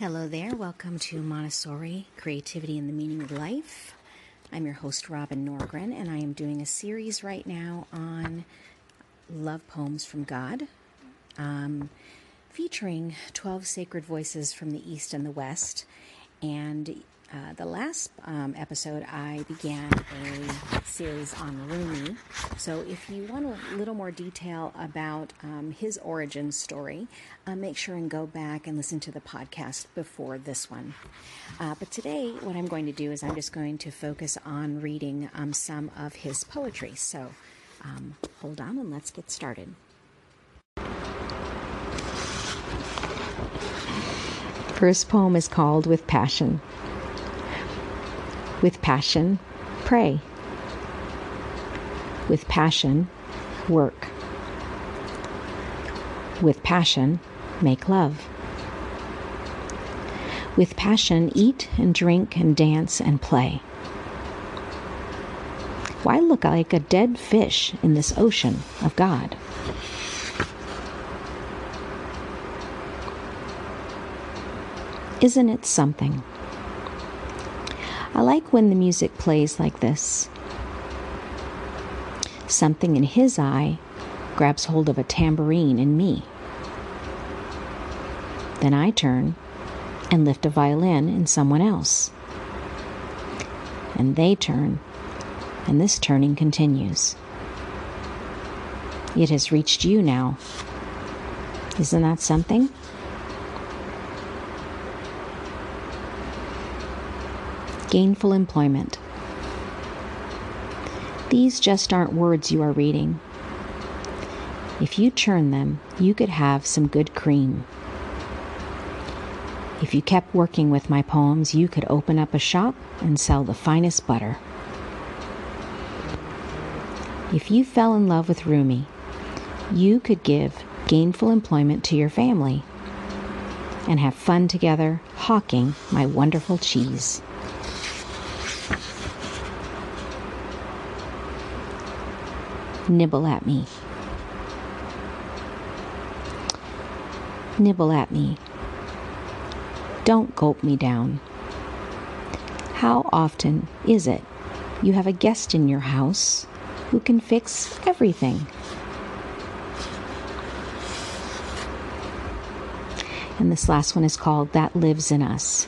Hello there. Welcome to Montessori Creativity and the Meaning of Life. I'm your host, Robin Norgren, and I am doing a series right now on love poems from God, um, featuring 12 sacred voices from the East and the West. And uh, the last um, episode, I began a series on Rumi. So, if you want a little more detail about um, his origin story, uh, make sure and go back and listen to the podcast before this one. Uh, but today, what I'm going to do is I'm just going to focus on reading um, some of his poetry. So, um, hold on and let's get started. First poem is called With Passion. With passion, pray. With passion, work. With passion, make love. With passion, eat and drink and dance and play. Why look like a dead fish in this ocean of God? Isn't it something? I like when the music plays like this. Something in his eye grabs hold of a tambourine in me. Then I turn and lift a violin in someone else. And they turn, and this turning continues. It has reached you now. Isn't that something? Gainful employment. These just aren't words you are reading. If you churn them, you could have some good cream. If you kept working with my poems, you could open up a shop and sell the finest butter. If you fell in love with Rumi, you could give gainful employment to your family and have fun together hawking my wonderful cheese. Nibble at me. Nibble at me. Don't gulp me down. How often is it you have a guest in your house who can fix everything? And this last one is called That Lives in Us.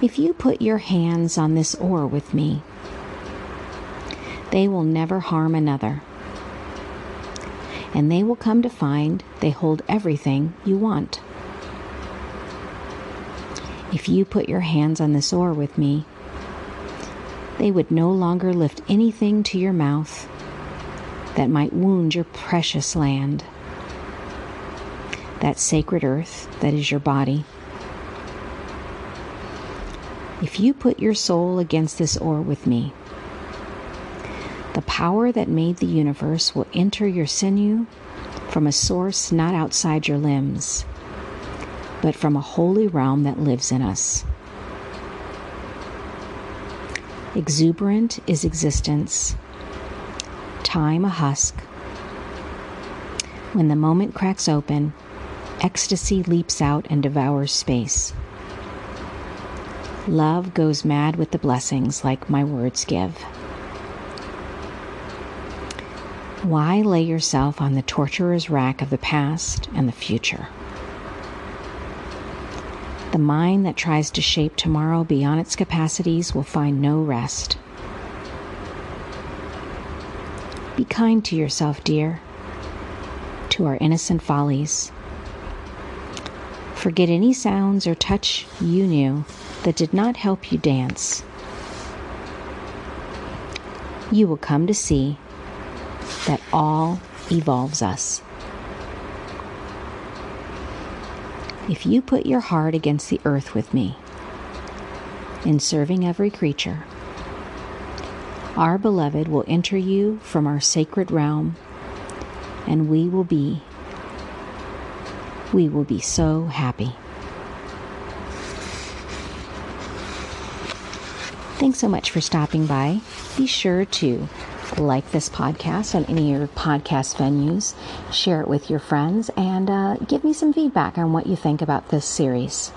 If you put your hands on this oar with me, they will never harm another. And they will come to find they hold everything you want. If you put your hands on this oar with me, they would no longer lift anything to your mouth that might wound your precious land, that sacred earth that is your body. If you put your soul against this oar with me, the power that made the universe will enter your sinew from a source not outside your limbs, but from a holy realm that lives in us. Exuberant is existence, time a husk. When the moment cracks open, ecstasy leaps out and devours space. Love goes mad with the blessings like my words give. Why lay yourself on the torturer's rack of the past and the future? The mind that tries to shape tomorrow beyond its capacities will find no rest. Be kind to yourself, dear, to our innocent follies. Forget any sounds or touch you knew that did not help you dance. You will come to see that all evolves us. If you put your heart against the earth with me, in serving every creature, our beloved will enter you from our sacred realm, and we will be, we will be so happy. Thanks so much for stopping by. Be sure to like this podcast on any of your podcast venues, share it with your friends, and uh, give me some feedback on what you think about this series.